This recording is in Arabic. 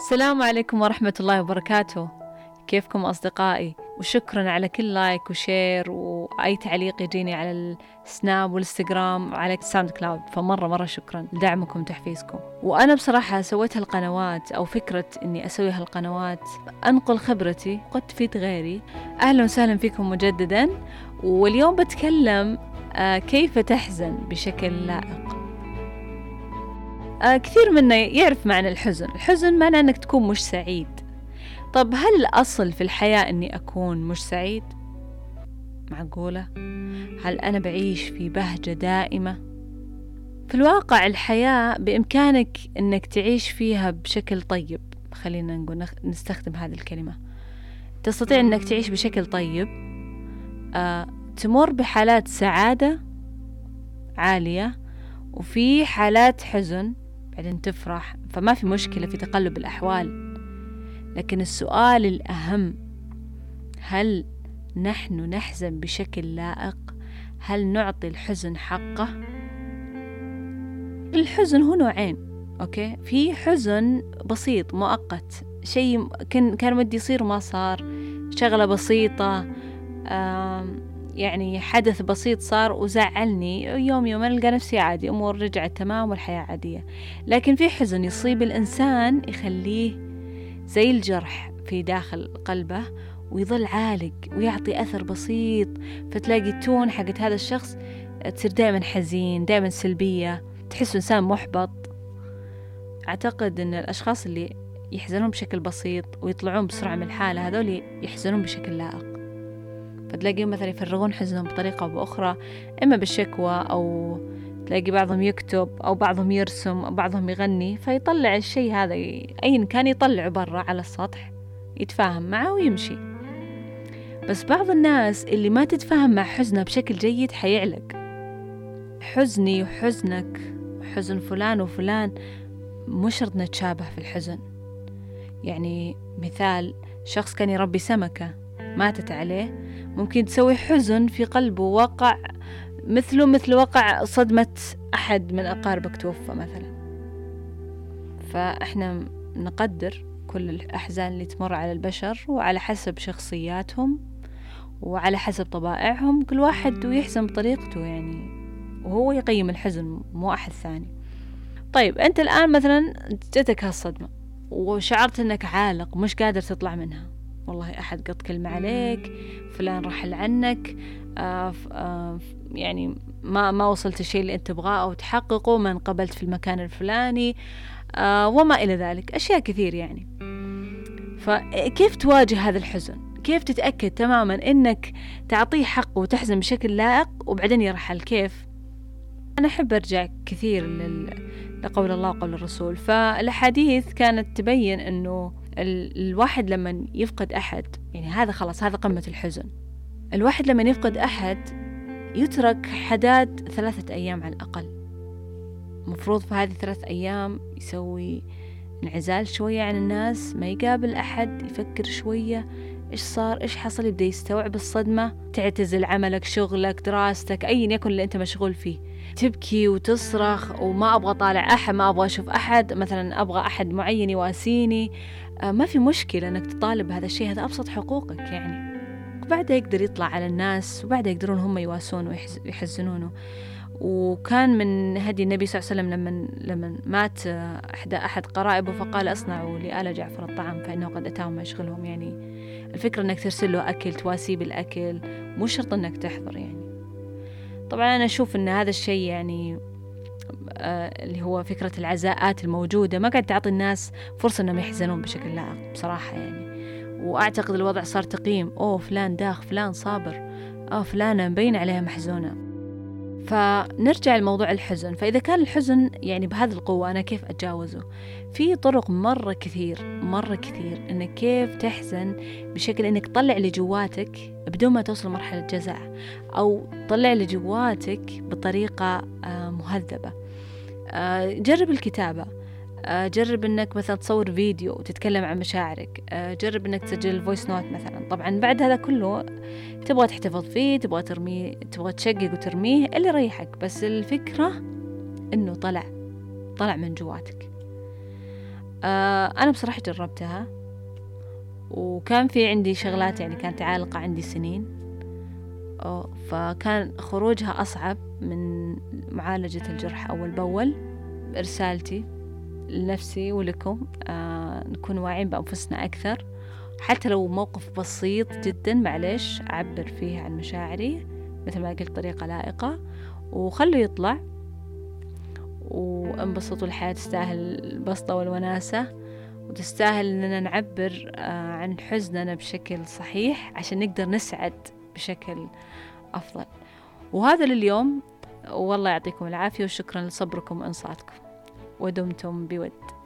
السلام عليكم ورحمة الله وبركاته. كيفكم أصدقائي؟ وشكرا على كل like و share وأي تعليق يجيني على السناب والإنستغرام وعلى SoundCloud. فمرة مرة شكرا. لدعمكم وتحفيزكم. وأنا بصراحة سويت هالقنوات أو فكرة أني أسوي هالقنوات. أنقل خبرتي قد تفيد غيري. أهلا وسهلا فيكم مجددا. واليوم بتكلم آه، كيف تحزن بشكل لائق؟ كثير منا يعرف معنى الحزن الحزن معنى أنك تكون مش سعيد طب هل الأصل في الحياة أني أكون مش سعيد؟ معقولة؟ هل أنا بعيش في بهجة دائمة؟ في الواقع الحياة بإمكانك أنك تعيش فيها بشكل طيب خلينا نقول نستخدم هذه الكلمة تستطيع أنك تعيش بشكل طيب آه تمر بحالات سعادة عالية وفي حالات حزن بعدين تفرح. فما في مشكلة في تقلب الأحوال. لكن السؤال الأهم هل نحن نحزن بشكل لائق؟ هل نعطي الحزن حقه؟ الحزن هو نوعين أوكي؟ في حزن بسيط مؤقت. شيء كان ودي يصير وما صار. شغلة بسيطة يعني حدث بسيط صار وزعلني. يوم يوم ألقى نفسي عادي أمور رجعت تمام والحياة عادية. لكن في حزن يصيب الإنسان يخليه زي الجرح في داخل قلبه ويظل عالق ويعطي أثر بسيط. فتلاقي التون حقت هذا الشخص تصير دائما حزين دائما سلبية. تحس إنسان محبط. أعتقد أن الأشخاص اللي يحزنون بشكل بسيط ويطلعون بسرعة من الحالة هذول يحزنون بشكل لائق. فتلاقيهم مثلا يفرغون حزنهم بطريقة أو بأخرى إما بالشكوى أو تلاقي بعضهم يكتب أو بعضهم يرسم أو بعضهم يغني فيطلع الشيء هذا أيا كان يطلعه برا على السطح يتفاهم معه ويمشي. بس بعض الناس اللي ما تتفاهم مع حزنها بشكل جيد حيعلق. حزني وحزنك حزن فلان وفلان مو شرط نتشابه في الحزن. يعني مثال شخص كان يربي سمكة ماتت عليه ممكن تسوي حزن في قلبه وقع مثله مثل وقع صدمة أحد من أقاربك توفى مثلا. فإحنا نقدر كل الأحزان اللي تمر على البشر وعلى حسب شخصياتهم وعلى حسب طبائعهم كل واحد ويحزن بطريقته يعني وهو يقيم الحزن مو أحد ثاني. طيب أنت الآن مثلا جتك هالصدمة وشعرت أنك عالق مش قادر تطلع منها. والله أحد قط كلمة عليك فلان رحل عنك آه آه يعني ما ما وصلت الشيء اللي أنت تبغاه أو تحققه ما انقبلت في المكان الفلاني آه وما إلى ذلك أشياء كثير يعني. فكيف تواجه هذا الحزن؟ كيف تتأكد تماما أنك تعطيه حقه وتحزن بشكل لائق وبعدين يرحل؟ كيف؟ أنا أحب أرجع كثير لقول الله وقول الرسول. فالأحاديث كانت تبين أنه الواحد لما يفقد أحد يعني هذا خلاص هذا قمة الحزن. الواحد لما يفقد أحد يترك حداد ثلاثة أيام على الأقل. مفروض في هذه ثلاث أيام يسوي انعزال شوية عن الناس ما يقابل أحد يفكر شوية. إيش صار؟ إيش حصل؟ يبدأ يستوعب الصدمة تعتزل عملك شغلك دراستك أيا يكن اللي أنت مشغول فيه. تبكي وتصرخ وما أبغى طالع أحد ما أبغى أشوف أحد مثلا أبغى أحد معين يواسيني. آه، ما في مشكلة أنك تطالب بهذا الشيء هذا أبسط حقوقك يعني. وبعدها يقدر يطلع على الناس وبعدها يقدرون هم يواسونه ويحزنونه وكان من هدي النبي صلى الله عليه وسلم لما لما مات أحد أحد قرائبه فقال أصنعوا لآل جعفر الطعام فإنه قد أتاهم ما يشغلهم يعني الفكرة إنك ترسل له أكل تواسيه بالأكل مو شرط إنك تحضر يعني. طبعا أنا أشوف إن هذا الشيء يعني آه، اللي هو فكرة العزاءات الموجودة ما قاعد تعطي الناس فرصة إنهم يحزنون بشكل لائق بصراحة يعني. وأعتقد الوضع صار تقييم أوه فلان داخ فلان صابر أوه فلانة مبين عليها محزونة. فنرجع لموضوع الحزن. فإذا كان الحزن يعني بهذه القوة أنا كيف أتجاوزه؟ في طرق مرة كثير مرة كثير إنك كيف تحزن بشكل إنك تطلع اللي جواتك بدون ما توصل مرحلة جزع أو طلع اللي جواتك بطريقة آه، مهذبة. آه، جرب الكتابة. جرب إنك مثلا تصور فيديو وتتكلم عن مشاعرك. جرب إنك تسجل voice note مثلا. طبعا بعد هذا كله تبغى تحتفظ فيه تبغى ترميه تبغى تشقق وترميه اللي يريحك. بس الفكرة إنه طلع طلع من جواتك. آه أنا بصراحة جربتها. وكان في عندي شغلات يعني كانت عالقة عندي سنين. فكان خروجها أصعب من معالجة الجرح أول بأول رسالتي لنفسي ولكم آه نكون واعيين بأنفسنا أكثر. حتى لو موقف بسيط جدا معلش أعبر فيه عن مشاعري مثل ما قلت طريقة لائقة. وخلوا يطلع. وانبسطوا الحياة تستاهل البسطة والوناسة. وتستاهل إننا نعبر آه، عن حزننا بشكل صحيح عشان نقدر نسعد بشكل أفضل. وهذا لليوم. والله يعطيكم العافية وشكرا لصبركم وإنصاتكم. ودمتم بود.